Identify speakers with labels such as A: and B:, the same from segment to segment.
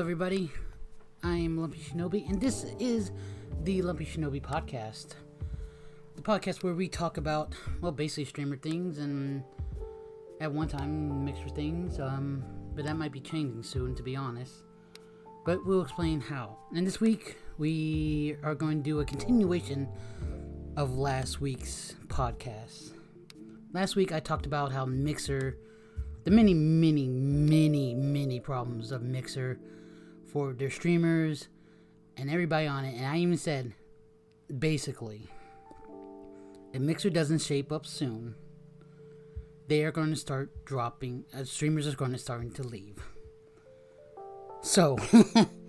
A: everybody. I am Lumpy Shinobi, and this is the Lumpy Shinobi podcast. The podcast where we talk about, well, basically streamer things and at one time mixer things, um, but that might be changing soon, to be honest. But we'll explain how. And this week, we are going to do a continuation of last week's podcast. Last week, I talked about how Mixer, the many, many, many, many problems of Mixer for their streamers and everybody on it. And I even said, basically, if Mixer doesn't shape up soon, they are going to start dropping. Uh, streamers are going to starting to leave. So,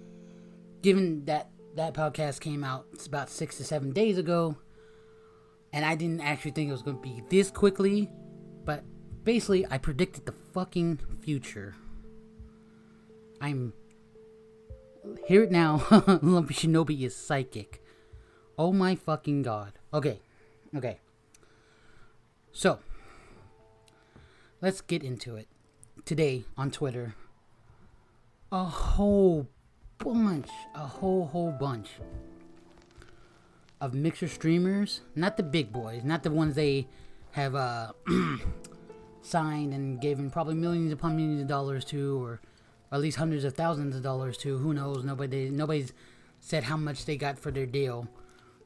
A: given that that podcast came out about six to seven days ago, and I didn't actually think it was going to be this quickly, but basically, I predicted the fucking future. I'm hear it now. Lumpy Shinobi is psychic. Oh my fucking god. Okay. Okay. So, let's get into it. Today on Twitter, a whole bunch, a whole, whole bunch of mixer streamers, not the big boys, not the ones they have uh, signed and given probably millions upon millions of dollars to, or at least hundreds of thousands of dollars to. Who knows? Nobody nobody's said how much they got for their deal.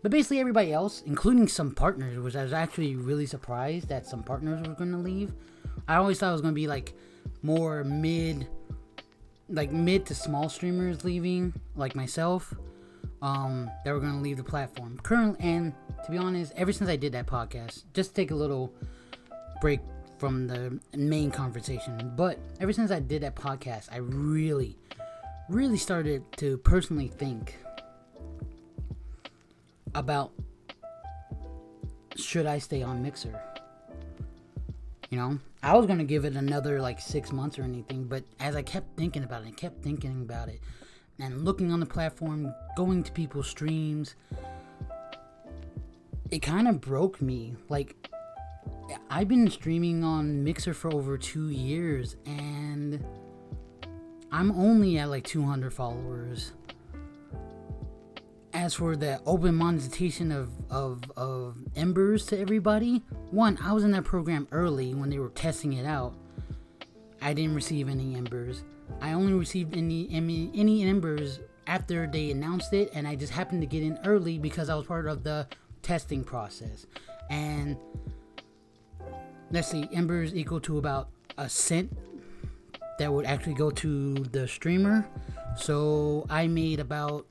A: But basically everybody else, including some partners, which I was actually really surprised that some partners were going to leave. I always thought it was going to be like more mid, like mid to small streamers leaving, like myself, um, that were going to leave the platform. Currently, and to be honest, ever since I did that podcast, just take a little break from the main conversation. But ever since I did that podcast, I really, really started to personally think about should I stay on Mixer? You know, I was gonna give it another like six months or anything, but as I kept thinking about it, I kept thinking about it, and looking on the platform, going to people's streams, it kind of broke me. Like, I've been streaming on Mixer for over two years, and I'm only at like 200 followers. As for the open monetization of, of, of Embers to everybody, one, I was in that program early when they were testing it out. I didn't receive any Embers. I only received any, any, any Embers after they announced it, and I just happened to get in early because I was part of the testing process. And let's see, embers equal to about a cent that would actually go to the streamer. So I made about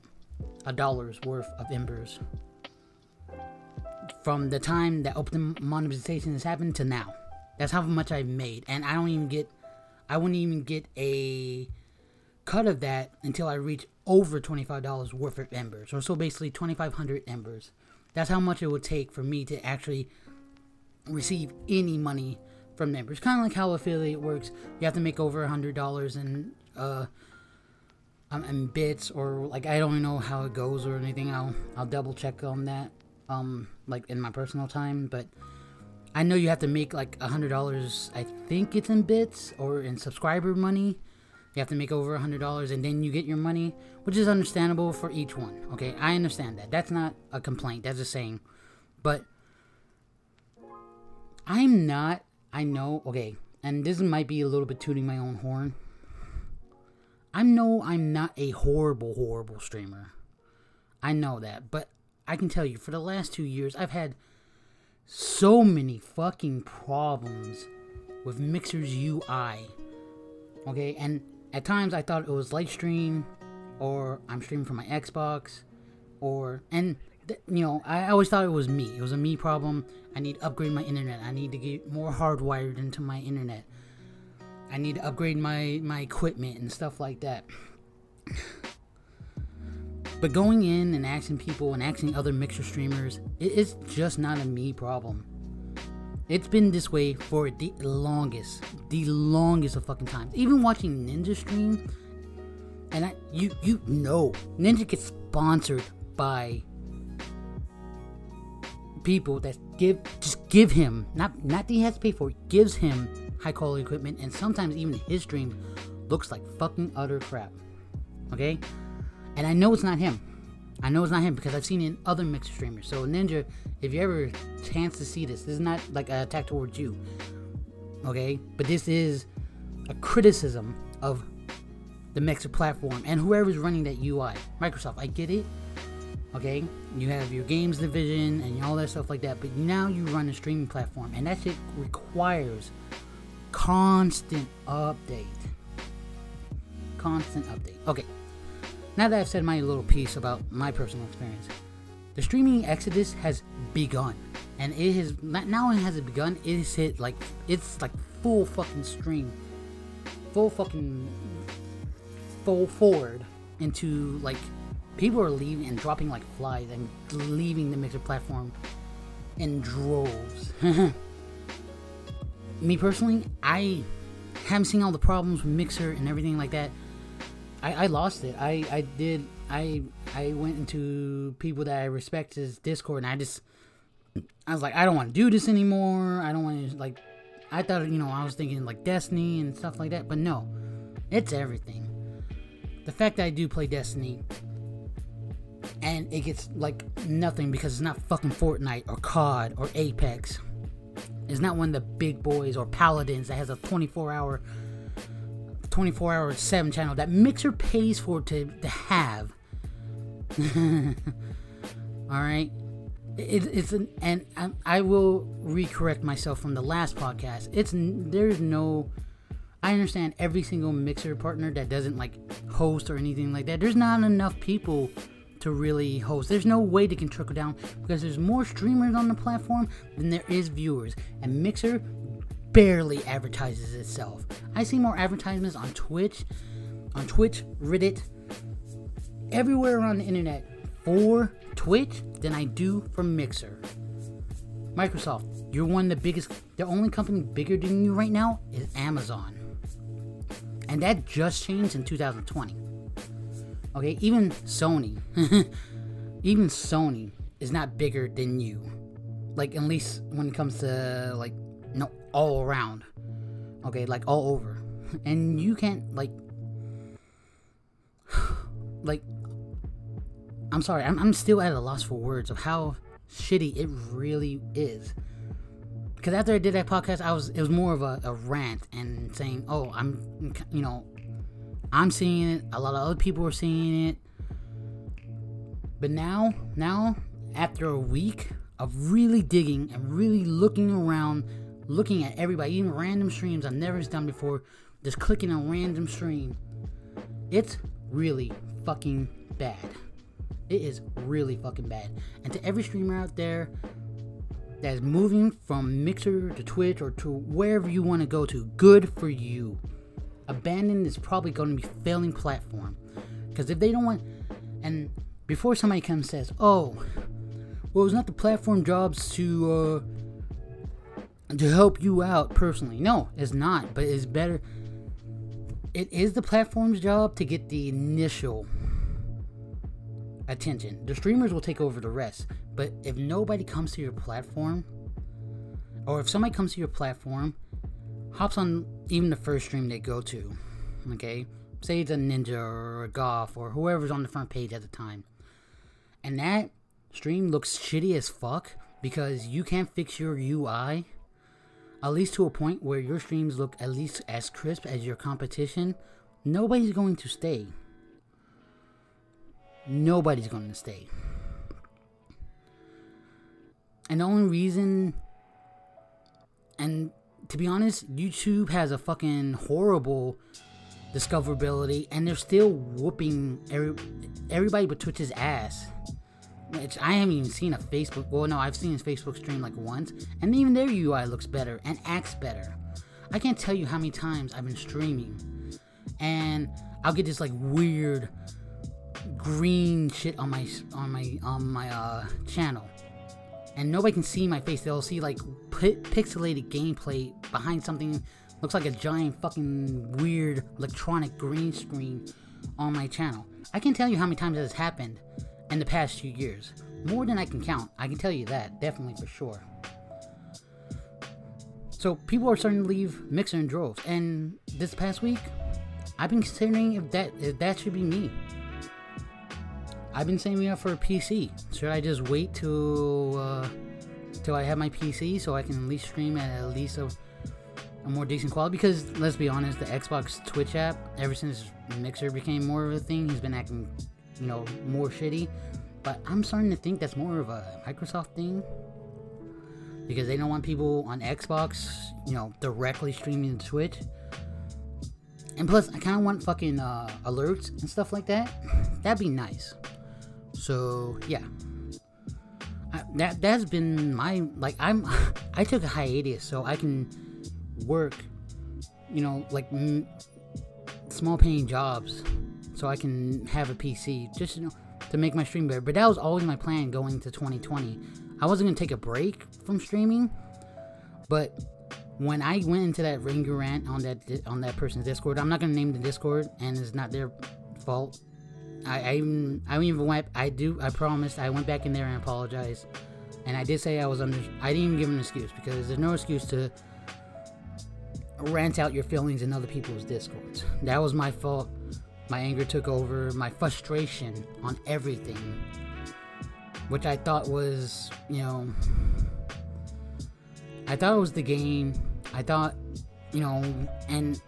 A: a dollar's worth of embers from the time that open monetization has happened to now. That's how much I've made, and I don't even get, I wouldn't even get a cut of that until I reach over twenty-five dollars worth of embers, or so basically twenty-five hundred embers. That's how much it would take for me to actually receive any money from Embers. Kind of like how affiliate works. You have to make over a hundred dollars in uh um, in bits or like I don't know how it goes or anything. I'll I'll double check on that um like in my personal time, but I know you have to make like a hundred dollars. I think it's in bits or in subscriber money. You have to make over a hundred dollars and then you get your money, which is understandable for each one. Okay, I understand that. That's not a complaint. That's a saying, but I'm not, I know, okay, and this might be a little bit tooting my own horn. I know I'm not a horrible, horrible streamer. I know that, but I can tell you, for the last two years, I've had so many fucking problems with Mixer's UI. Okay, and at times I thought it was live stream, or I'm streaming from my Xbox, or, and you know, I always thought it was me. It was a me problem. I need to upgrade my internet. I need to get more hardwired into my internet. I need to upgrade my my equipment and stuff like that. But going in and asking people and asking other mixer streamers, it's just not a me problem. It's been this way for the longest, the longest of fucking times. Even watching Ninja stream, and I, you you know, Ninja gets sponsored by people that give just give him not not that he has to pay for gives him high quality equipment and sometimes even his stream looks like fucking utter crap. Okay? And I know it's not him. I know it's not him because I've seen it in other Mixer streamers. So Ninja, if you ever chance to see this, this is not like an attack towards you. Okay? But this is a criticism of the Mixer platform and whoever's running that UI. Microsoft, I get it. Okay? You have your games division and all that stuff like that, but now you run a streaming platform and that shit requires constant update. Constant update. Okay. Now that I've said my little piece about my personal experience, the streaming exodus has begun. And it has not only has it begun, it has hit like it's like full fucking stream. Full fucking full forward into like people are leaving and dropping like flies and leaving the mixer platform in droves. Me personally, I haven't seen all the problems with Mixer and everything like that. I, I lost it. I, I did. I I went into people that I respect as Discord, and I just I was like, I don't want to do this anymore. I don't want to like. I thought you know I was thinking like Destiny and stuff like that, but no, it's everything. The fact that I do play Destiny and it gets like nothing because it's not fucking Fortnite or COD or Apex. It's not one of the big boys or Paladins that has a 24 hour 24 hour 7 channel that Mixer pays for to, to have. Alright? It, it's an, and I, I will recorrect myself from the last podcast. It's there's no I understand every single mixer partner that doesn't like host or anything like that. There's not enough people to really host. There's no way they can trickle down because there's more streamers on the platform than there is viewers. And Mixer barely advertises itself. I see more advertisements on Twitch, on Twitch, Reddit, everywhere on the internet for Twitch than I do for Mixer. Microsoft, you're one of the biggest, the only company bigger than you right now is Amazon. And that just changed in 2020. Okay, even Sony, even Sony is not bigger than you. Like at least when it comes to like no all around. Okay, like all over. And you can't like like I'm sorry, I'm, I'm still at a loss for words of how shitty it really is. Because after I did that podcast, I was it was more of a, a rant and saying, "Oh, I'm, you know, I'm seeing it. A lot of other people are seeing it. But now, now, after a week of really digging and really looking around, looking at everybody, even random streams I've never done before, just clicking a random stream, it's really fucking bad. It is really fucking bad. And to every streamer out there that is moving from Mixer to Twitch or to wherever you want to go to, good for you. Abandon is probably going to be failing platform. Because if they don't want, and before somebody comes says, "Oh, well, it's not the platform jobs to uh, to help you out personally." No, it's not. But it's better. It is the platform's job to get the initial attention. The streamers will take over the rest. But if nobody comes to your platform, or if somebody comes to your platform hops on even the first stream they go to. Okay? Say it's a ninja or a golf or whoever's on the front page at the time. And that stream looks shitty as fuck because you can't fix your UI. At least to a point where your streams look at least as crisp as your competition. Nobody's going to stay. Nobody's going to stay. And the only reason and to be honest, YouTube has a fucking horrible discoverability, and they're still whooping every, everybody but Twitch's ass. Which I haven't even seen a Facebook. Well, no, I've seen his Facebook stream like once, and even their UI looks better and acts better. I can't tell you how many times I've been streaming, and I'll get this like weird green shit on my on my on my uh, channel and nobody can see my face. They'll see like p- pixelated gameplay behind something looks like a giant fucking weird electronic green screen on my channel. I can tell you how many times that has happened in the past few years. More than I can count. I can tell you that, definitely for sure. So people are starting to leave Mixer in droves. And this past week, I've been considering if that if that should be me. I've been saving up for a PC. Should I just wait till uh, till I have my PC so I can at least stream at at least a, a more decent quality? Because let's be honest, the Xbox Twitch app, ever since Mixer became more of a thing, he's been acting, you know, more shitty. But I'm starting to think that's more of a Microsoft thing because they don't want people on Xbox, you know, directly streaming to Twitch. And plus, I kind of want fucking uh, alerts and stuff like that. That'd be nice. So yeah, I, that that's been my like I'm I took a hiatus so I can work, you know, like m- small paying jobs, so I can have a PC just you know to make my stream better. But that was always my plan going to 2020. I wasn't gonna take a break from streaming, but when I went into that ringer rant on that on that person's Discord, I'm not gonna name the Discord, and it's not their fault. I I even, I even went. I do. I promised. I went back in there and apologized, and I did say I was under. I didn't even give an excuse because there's no excuse to rant out your feelings in other people's discords. That was my fault. My anger took over. My frustration on everything, which I thought was, you know, I thought it was the game. I thought, you know, and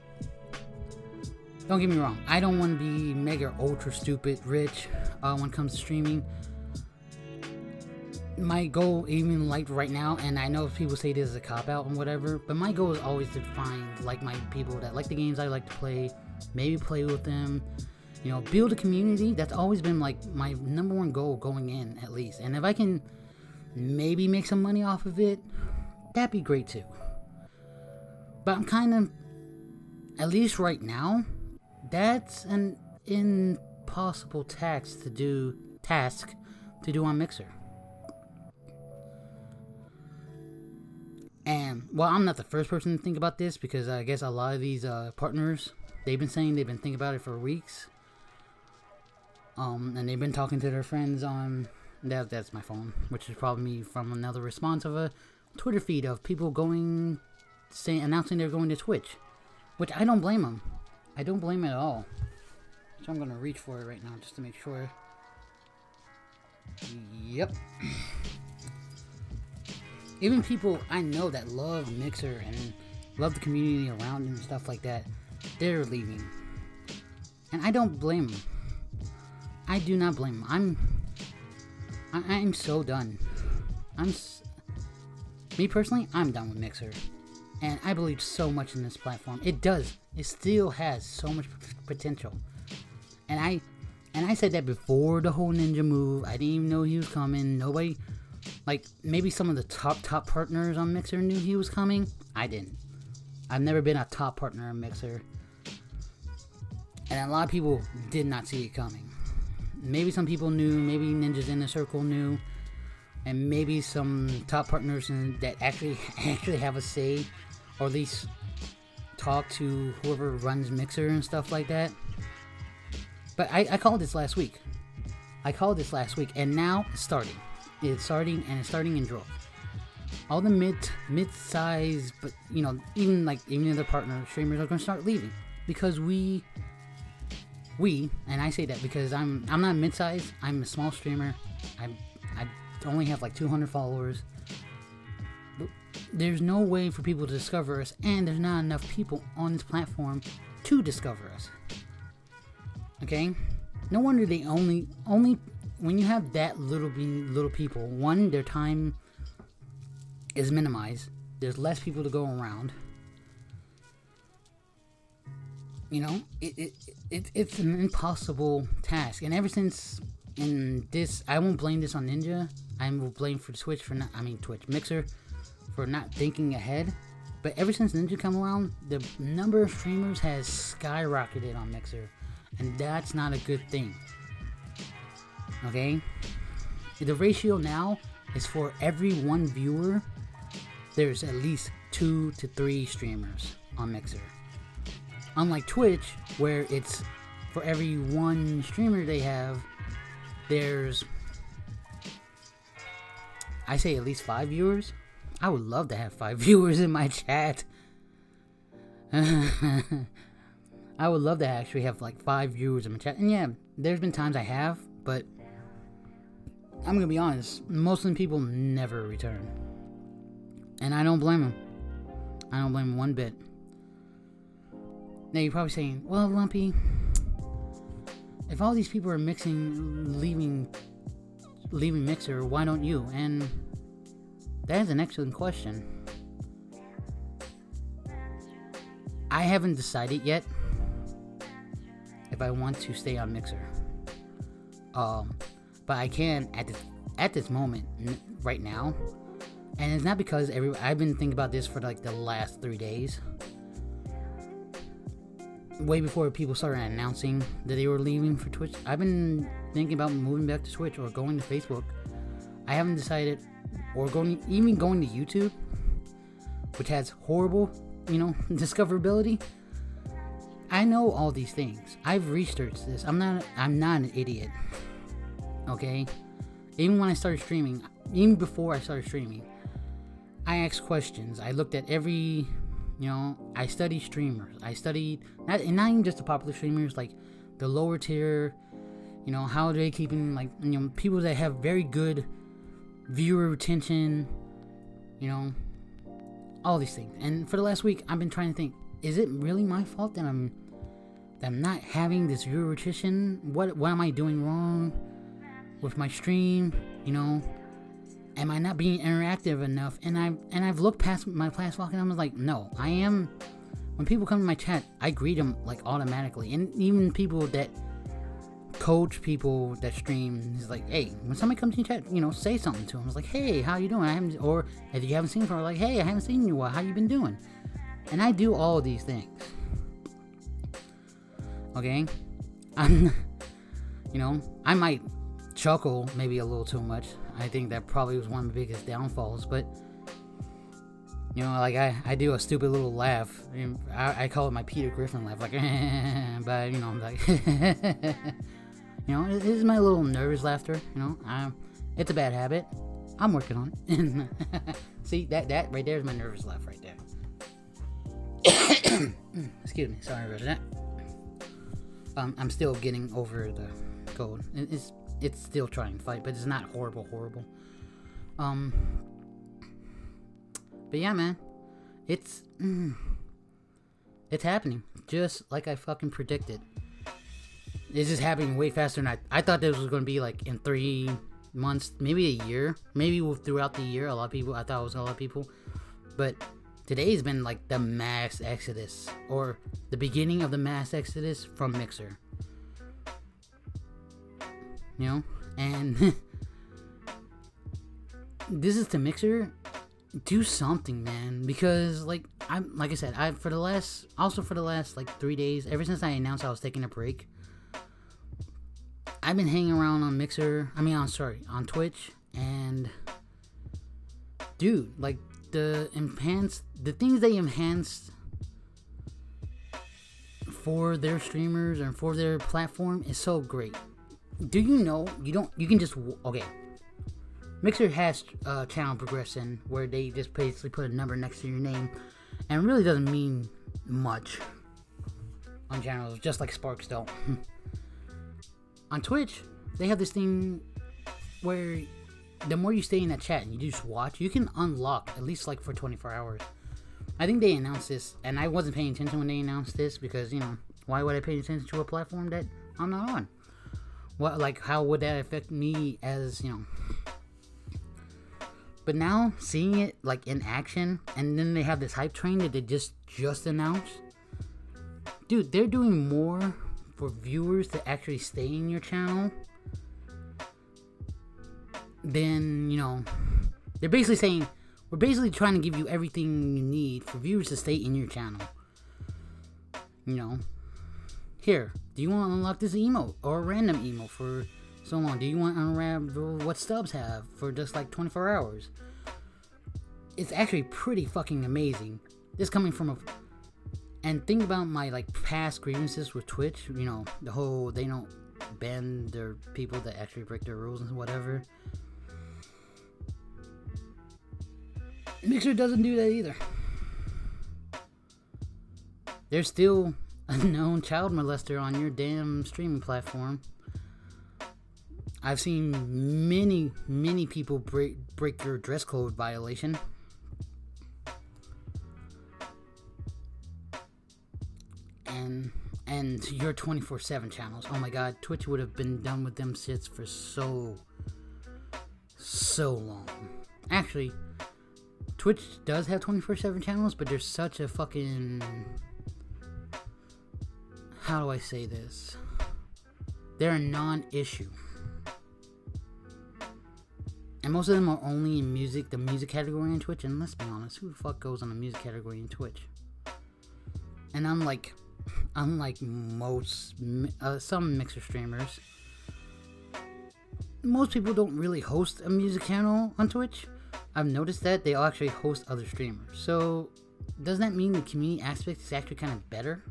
A: don't get me wrong, I don't want to be mega ultra stupid rich uh, when it comes to streaming. My goal, even like right now, and I know people say this is a cop out and whatever, but my goal is always to find like my people that like the games I like to play, maybe play with them, you know, build a community. That's always been like my number one goal going in, at least. And if I can maybe make some money off of it, that'd be great too. But I'm kind of, at least right now, that's an impossible task to do task to do on Mixer. And well, I'm not the first person to think about this because I guess a lot of these uh, partners they've been saying they've been thinking about it for weeks. Um, and they've been talking to their friends on that. That's my phone, which is probably from another response of a Twitter feed of people going, saying announcing they're going to Twitch, which I don't blame them. I don't blame it at all. So I'm gonna reach for it right now just to make sure. Yep. Even people I know that love Mixer and love the community around and stuff like that, they're leaving. And I don't blame them. I do not blame them. I'm. I, I'm so done. I'm. Me personally, I'm done with Mixer. And I believe so much in this platform. It does. It still has so much potential. And I and I said that before the whole ninja move. I didn't even know he was coming. Nobody like maybe some of the top top partners on Mixer knew he was coming. I didn't. I've never been a top partner on Mixer. And a lot of people did not see it coming. Maybe some people knew, maybe ninjas in the circle knew, and maybe some top partners in, that actually actually have a say, or at least talk to whoever runs Mixer and stuff like that. But I, I called this last week. I called this last week, and now it's starting. It's starting, and it's starting in droves. All the mid mid size, but you know, even like even other partner streamers are going to start leaving because we we and I say that because I'm I'm not mid size. I'm a small streamer. I I only have like 200 followers. But there's no way for people to discover us, and there's not enough people on this platform to discover us. Okay, no wonder they only only when you have that little be little people. One, their time is minimized. There's less people to go around. You know, it, it, it it's an impossible task. And ever since in this, I won't blame this on Ninja. I will blame for Twitch for not. I mean Twitch Mixer for not thinking ahead. But ever since Ninja come around, the number of streamers has skyrocketed on Mixer, and that's not a good thing. Okay, the ratio now is for every one viewer, there's at least two to three streamers on Mixer. Unlike Twitch, where it's for every one streamer they have, there's I say at least five viewers. I would love to have five viewers in my chat. I would love to actually have like five viewers in my chat. And yeah, there's been times I have, but I'm gonna be honest, most of the people never return. And I don't blame them. I don't blame them one bit. Now you're probably saying, well, Lumpy, if all these people are mixing, leaving, leaving Mixer, why don't you? And that is an excellent question. I haven't decided yet if I want to stay on Mixer. Um, but I can at this at this moment right now, and it's not because every I've been thinking about this for like the last three days. Way before people started announcing that they were leaving for Twitch, I've been thinking about moving back to Twitch or going to Facebook. I haven't decided, or going even going to YouTube, which has horrible, you know, discoverability. I know all these things. I've researched this. I'm not I'm not an idiot. Okay? Even when I started streaming, even before I started streaming, I asked questions. I looked at every, you know, I studied streamers. I studied not and not even just the popular streamers, like the lower tier, you know, how are they keeping like you know, people that have very good viewer retention, you know, all these things. And for the last week I've been trying to think is it really my fault that I'm that I'm not having this viewer retention? What what am I doing wrong with my stream? You know, am I not being interactive enough? And I and I've looked past my past walk and I'm like, no, I am. When people come to my chat, I greet them like automatically, and even people that coach people that stream is like, hey, when somebody comes your chat, you know, say something to them. It's like, hey, how you doing? I haven't, or if you haven't seen for, like, hey, I haven't seen you. How you been doing? And I do all these things. Okay? I'm, you know, I might chuckle maybe a little too much. I think that probably was one of the biggest downfalls, but. You know, like I, I do a stupid little laugh. I, I call it my Peter Griffin laugh, like, but you know, I'm like, you know, it is my little nervous laughter. You know, I, it's a bad habit. I'm working on it. See that that right there is my nervous laugh right there. Excuse me, sorry about that. Um, I'm still getting over the cold. It's it's still trying to fight, but it's not horrible, horrible. Um, but yeah, man, it's mm, it's happening just like I fucking predicted. It's just happening way faster than I. I thought this was going to be like in three months, maybe a year, maybe throughout the year. A lot of people, I thought it was a lot of people, but today's been like the mass exodus or the beginning of the mass exodus from Mixer. You know, and this is the Mixer. Do something, man, because like I'm like I said, I for the last also for the last like three days, ever since I announced I was taking a break, I've been hanging around on Mixer. I mean, on sorry, on Twitch, and dude, like the enhanced the things they enhanced for their streamers and for their platform is so great. Do you know you don't you can just okay. Mixer has uh, channel progression where they just basically put a number next to your name, and really doesn't mean much on channels, just like Sparks don't. on Twitch, they have this thing where the more you stay in that chat and you just watch, you can unlock at least like for 24 hours. I think they announced this, and I wasn't paying attention when they announced this because you know why would I pay attention to a platform that I'm not on? What like how would that affect me as you know? But now seeing it like in action, and then they have this hype train that they just just announced. Dude, they're doing more for viewers to actually stay in your channel then you know they're basically saying we're basically trying to give you everything you need for viewers to stay in your channel. You know, here, do you want to unlock this emote or a random emote for so long? Do you want to unravel what stubs have for just like 24 hours? It's actually pretty fucking amazing. This coming from a and think about my like past grievances with Twitch. You know, the whole they don't ban their people that actually break their rules and whatever. Mixer doesn't do that either. They're still a known child molester on your damn streaming platform. I've seen many, many people break break your dress code violation. And and your 24/7 channels. Oh my god, Twitch would have been done with them shits for so so long. Actually, Twitch does have 24/7 channels, but there's such a fucking how do I say this? They're a non-issue. And most of them are only in music, the music category in Twitch. And let's be honest, who the fuck goes on the music category in Twitch? And unlike, unlike most, uh, some mixer streamers, most people don't really host a music channel on Twitch. I've noticed that they all actually host other streamers. So, does that mean the community aspect is actually kind of better?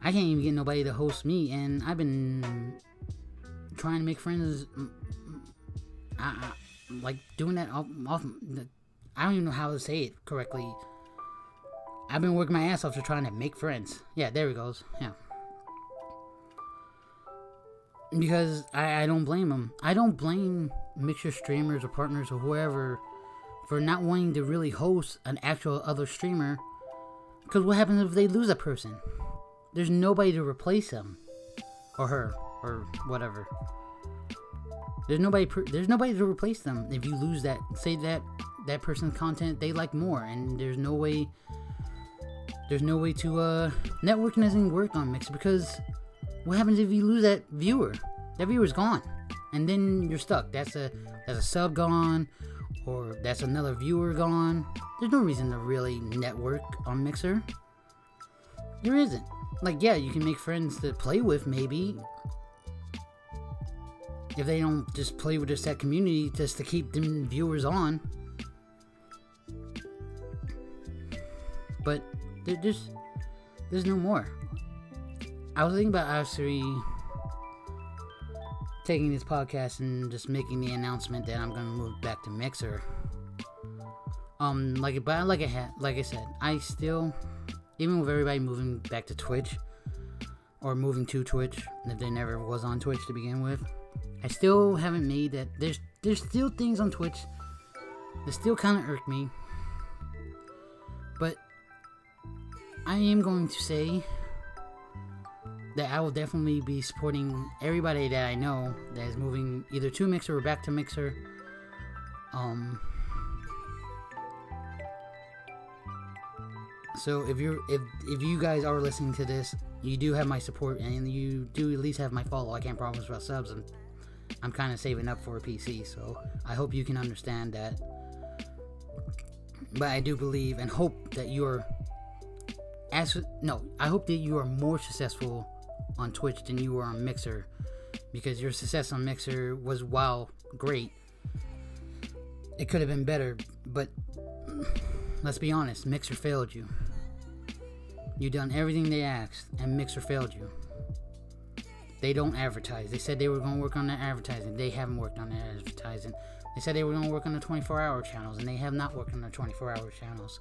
A: I can't even get nobody to host me, and I've been trying to make friends. I, I, like doing that off, off. I don't even know how to say it correctly. I've been working my ass off to trying to make friends. Yeah, there he goes. Yeah. Because I, I don't blame them. I don't blame mixer streamers or partners or whoever for not wanting to really host an actual other streamer. Because what happens if they lose a person? There's nobody to replace him or her or whatever. There's nobody. There's nobody to replace them. If you lose that, say that that person's content they like more, and there's no way. There's no way to uh, networking doesn't work on Mixer because what happens if you lose that viewer? That viewer's gone, and then you're stuck. That's a that's a sub gone, or that's another viewer gone. There's no reason to really network on Mixer. There isn't. Like, yeah, you can make friends to play with, maybe, if they don't just play with just that community just to keep them viewers on. But there's there's no more. I was thinking about actually taking this podcast and just making the announcement that I'm gonna move back to Mixer. Um, like but like I had, like I said, I still, even with everybody moving back to Twitch or moving to Twitch, if they never was on Twitch to begin with, I still haven't made that. There's there's still things on Twitch that still kind of irk me, but I am going to say that I will definitely be supporting everybody that I know that is moving either to Mixer or back to Mixer. Um. So if you're if if you guys are listening to this, you do have my support and you do at least have my follow. I can't promise about subs and I'm kind of saving up for a PC, so I hope you can understand that. But I do believe and hope that you're as no, I hope that you are more successful on Twitch than you were on Mixer because your success on Mixer was wow great. It could have been better, but let's be honest, Mixer failed you. You done everything they asked, and Mixer failed you. They don't advertise. They said they were going to work on their advertising. They haven't worked on their advertising. They said they were going to work on the 24 hour channels, and they have not worked on their 24 hour channels.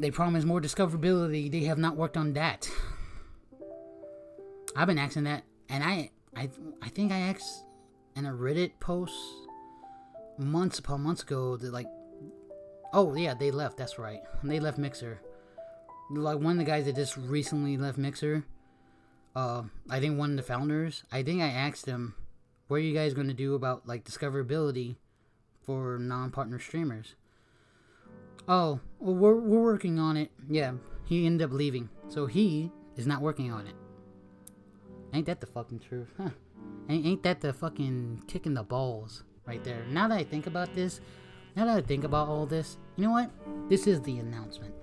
A: They promise more discoverability. They have not worked on that. I've been asking that, and I, I, I think I asked in a Reddit post months upon months ago that like, oh yeah, they left. That's right, they left Mixer. Like one of the guys that just recently left Mixer uh, I think one of the founders, I think I asked him, what are you guys going to do about like discoverability for non-partner streamers? Oh, well, we're, we're working on it. Yeah, he ended up leaving. So he is not working on it. Ain't that the fucking truth? Huh. Ain't, ain't that the fucking kicking the balls right there? Now that I think about this, now that I think about all this, you know what? This is the announcement.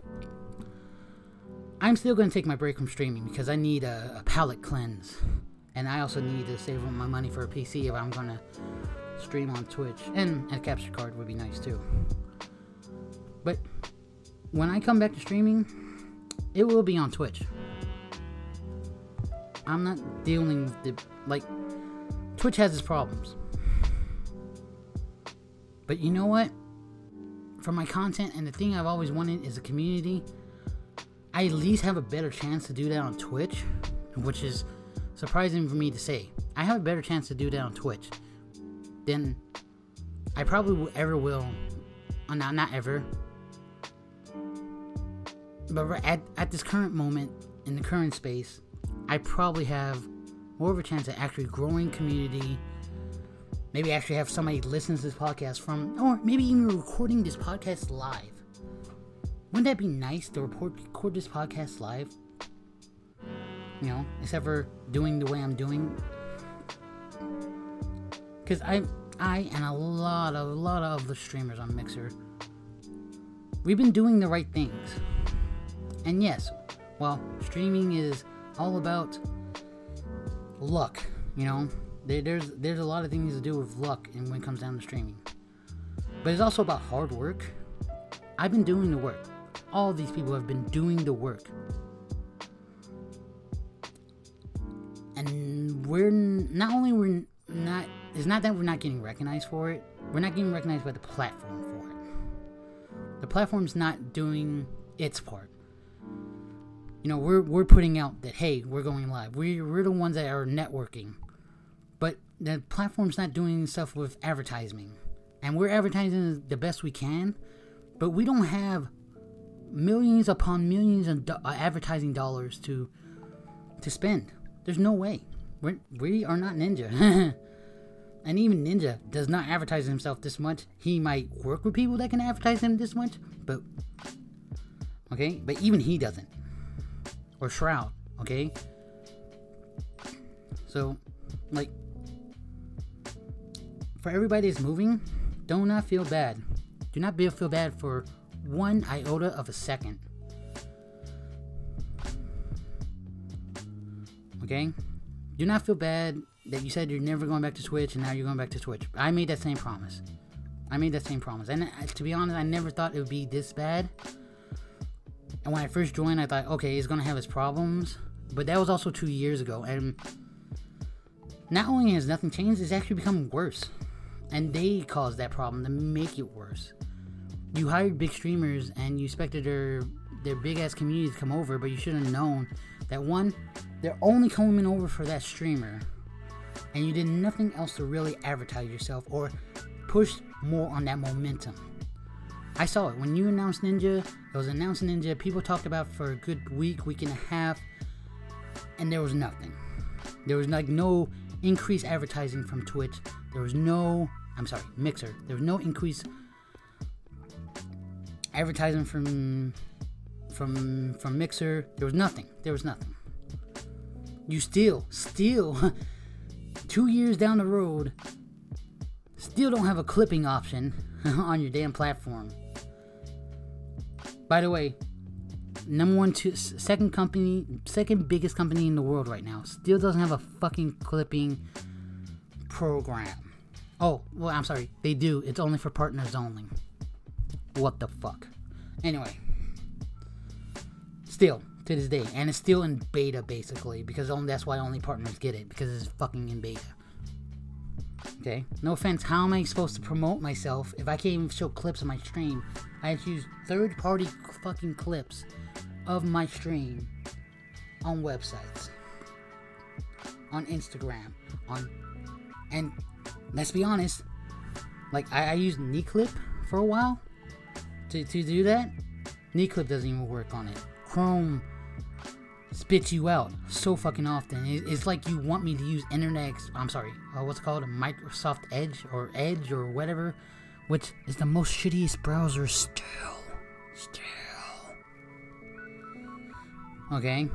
A: I'm still going to take my break from streaming because I need a, a palate cleanse. And I also need to save up my money for a PC if I'm going to stream on Twitch. And a capture card would be nice too. But when I come back to streaming, it will be on Twitch. I'm not dealing with the. Like, Twitch has its problems. But you know what? for my content and the thing I've always wanted is a community. I at least have a better chance to do that on Twitch, which is surprising for me to say. I have a better chance to do that on Twitch than I probably ever will. Uh, not not ever. But at, at this current moment, in the current space, I probably have more of a chance of actually growing community. Maybe actually have somebody listen to this podcast from, or maybe even recording this podcast live. Wouldn't that be nice to report, record this podcast live? You know, except for doing the way I'm doing. Because I, I and a lot of, a lot of the streamers on Mixer, we've been doing the right things. And yes, well, streaming is all about luck, you know. There, there's there's a lot of things to do with luck and when it comes down to streaming. But it's also about hard work. I've been doing the work. All these people have been doing the work. And we're not only we're not it's not that we're not getting recognized for it. We're not getting recognized by the platform for it. The platform's not doing its part you know, we're we're putting out that hey, we're going live. We we're the ones that are networking, but the platform's not doing stuff with advertising, and we're advertising the best we can, but we don't have millions upon millions of do- uh, advertising dollars to to spend. There's no way. We're, we are not Ninja. and even Ninja does not advertise himself this much. He might work with people that can advertise him this much, but okay, but even he doesn't or Shroud, okay? So, like, for everybody that's moving, do not feel bad. Do not be, feel bad for one iota of a second. Okay? Do not feel bad that you said you're never going back to Twitch and now you're going back to Twitch. I made that same promise. I made that same promise. And uh, to be honest, I never thought it would be this bad. And when I first joined, I thought, okay, he's gonna have his problems. But that was also two years ago, and not only has nothing changed, it's actually become worse. And they caused that problem to make it worse. You hired big streamers and you expected their their big ass community to come over, but you should have known that one, they're only coming over for that streamer, and you did nothing else to really advertise yourself or push more on that momentum. I saw it when you announced Ninja. It was announced Ninja. People talked about for a good week, week and a half, and there was nothing. There was like no increased advertising from Twitch. There was no, I'm sorry, Mixer. There was no increase advertising from from from Mixer. There was nothing. There was nothing. You still, still, two years down the road, still don't have a clipping option on your damn platform. By the way, number one, two, second company, second biggest company in the world right now, still doesn't have a fucking clipping program. Oh, well, I'm sorry, they do. It's only for partners only. What the fuck? Anyway, still to this day, and it's still in beta basically because only that's why only partners get it because it's fucking in beta. Okay, no offense. How am I supposed to promote myself if I can't even show clips of my stream? I have to use third party fucking clips of my stream on websites, on Instagram, on. And let's be honest, like I, I used Neeclip for a while to, to do that. Neeclip doesn't even work on it. Chrome spits you out so fucking often. It's like you want me to use Internet. I'm sorry, uh, what's it called? Microsoft Edge or Edge or whatever, which is the most shittiest browser still. Still. Okay.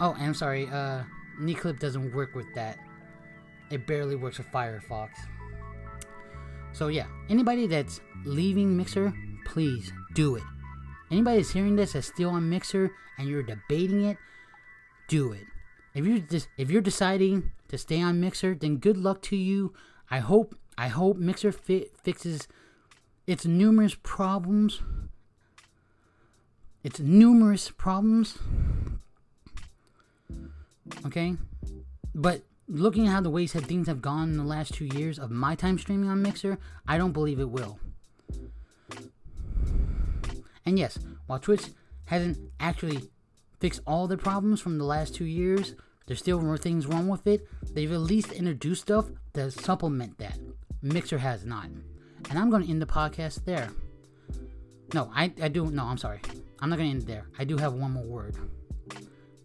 A: Oh, I'm sorry. Uh, Neeclip doesn't work with that. It barely works with Firefox. So yeah, anybody that's leaving Mixer, please do it. Anybody that's hearing this that's still on Mixer and you're debating it, do it. If you're if you're deciding to stay on Mixer, then good luck to you. I hope I hope Mixer fi- fixes its numerous problems. Its numerous problems. Okay? But looking at how the ways that things have gone in the last two years of my time streaming on Mixer, I don't believe it will. And yes, while Twitch hasn't actually fixed all the problems from the last two years, there's still more things wrong with it. They've at least introduced stuff to supplement that. Mixer has not. And I'm going to end the podcast there. No, I, I do. No, I'm sorry. I'm not going to end there. I do have one more word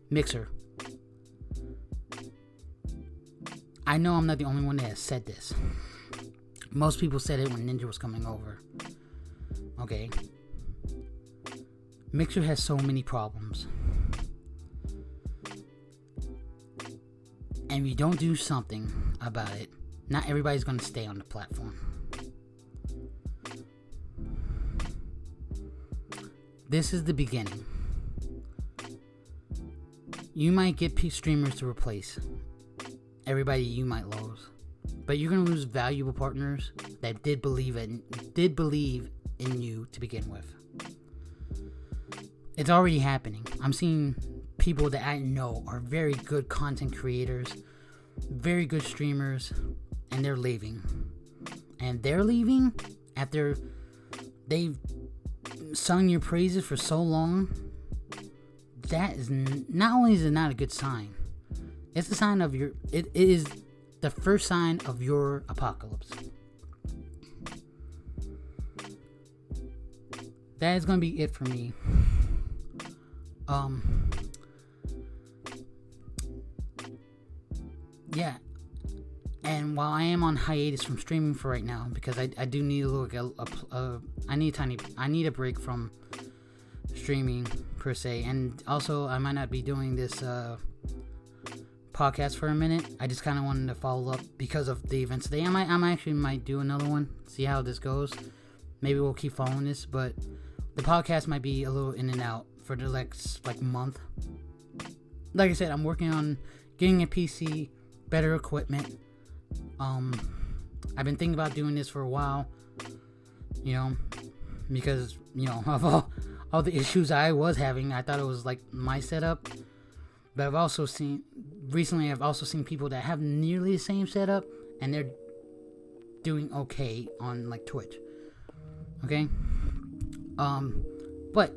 A: Mixer. I know I'm not the only one that has said this. Most people said it when Ninja was coming over. Okay. Mixer has so many problems. And if you don't do something about it, not everybody's going to stay on the platform. This is the beginning. You might get streamers to replace everybody you might lose, but you're gonna lose valuable partners that did believe in did believe in you to begin with. It's already happening. I'm seeing people that I know are very good content creators, very good streamers, and they're leaving. And they're leaving after they've sung your praises for so long. That is not only is it not a good sign, it's a sign of your. It is the first sign of your apocalypse. That is gonna be it for me. Um. Yeah, and while I am on hiatus from streaming for right now, because I, I do need a little, a, a, a, I need a tiny, I need a break from streaming per se, and also I might not be doing this uh, podcast for a minute. I just kind of wanted to follow up because of the events today. I might, I actually might do another one, see how this goes. Maybe we'll keep following this, but the podcast might be a little in and out for the next like month. Like I said, I'm working on getting a PC, better equipment um, I've been thinking about doing this for a while, you know, because you know of all all the issues I was having. I thought it was like my setup, but I've also seen recently. I've also seen people that have nearly the same setup and they're doing okay on like Twitch. Okay, um, but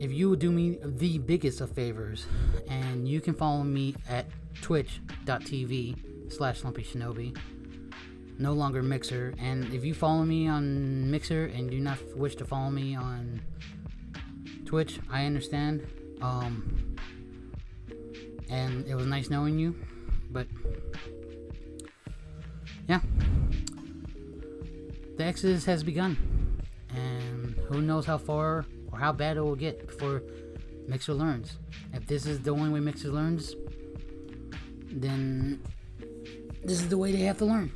A: if you would do me the biggest of favors, and you can follow me at twitch.tv slash Lumpy Shinobi. No longer Mixer. And if you follow me on Mixer and do not wish to follow me on Twitch, I understand. Um, and it was nice knowing you. But yeah, the exodus has begun, and who knows how far or how bad it will get before Mixer learns. If this is the only way Mixer learns, then this is the way they have to learn.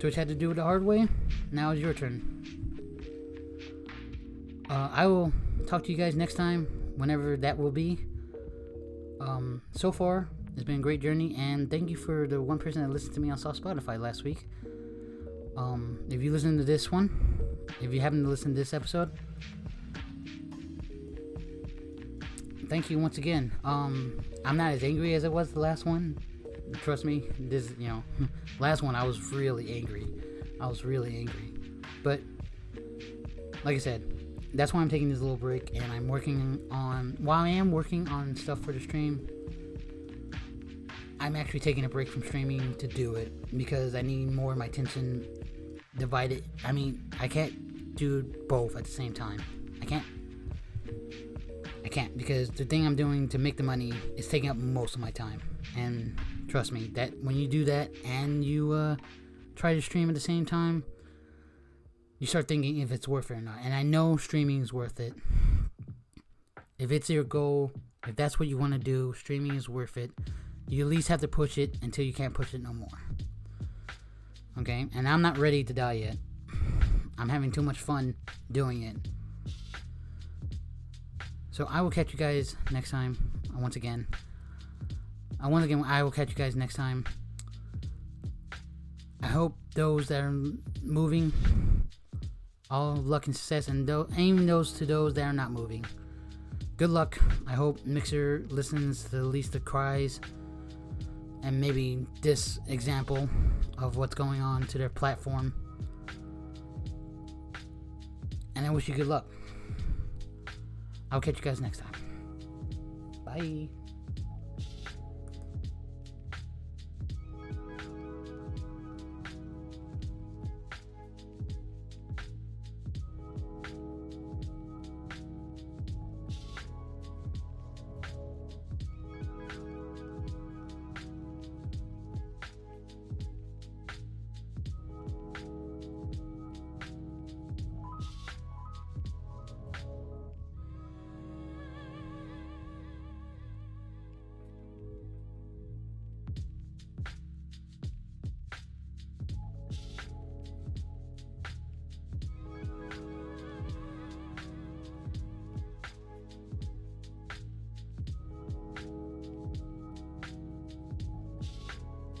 A: Twitch had to do it the hard way. Now it's your turn. Uh, I will talk to you guys next time, whenever that will be. Um, so far, it's been a great journey, and thank you for the one person that listened to me on Soft Spotify last week. Um, if you listen to this one, if you haven't listened to this episode, thank you once again. Um, I'm not as angry as I was the last one. Trust me, this you know, last one I was really angry. I was really angry, but like I said, that's why I'm taking this little break and I'm working on. While I am working on stuff for the stream, I'm actually taking a break from streaming to do it because I need more of my attention divided. I mean, I can't do both at the same time. I can't I can't because the thing I'm doing to make the money is taking up most of my time. And trust me, that when you do that and you uh, try to stream at the same time, you start thinking if it's worth it or not. And I know streaming is worth it. If it's your goal, if that's what you want to do, streaming is worth it. You at least have to push it until you can't push it no more. Okay? And I'm not ready to die yet. I'm having too much fun doing it. So I will catch you guys next time. Uh, once again, uh, once again, I will catch you guys next time. I hope those that are moving, all luck and success, and aim those to those that are not moving. Good luck. I hope Mixer listens to the least the cries and maybe this example of what's going on to their platform. And I wish you good luck. I'll catch you guys next time. Bye.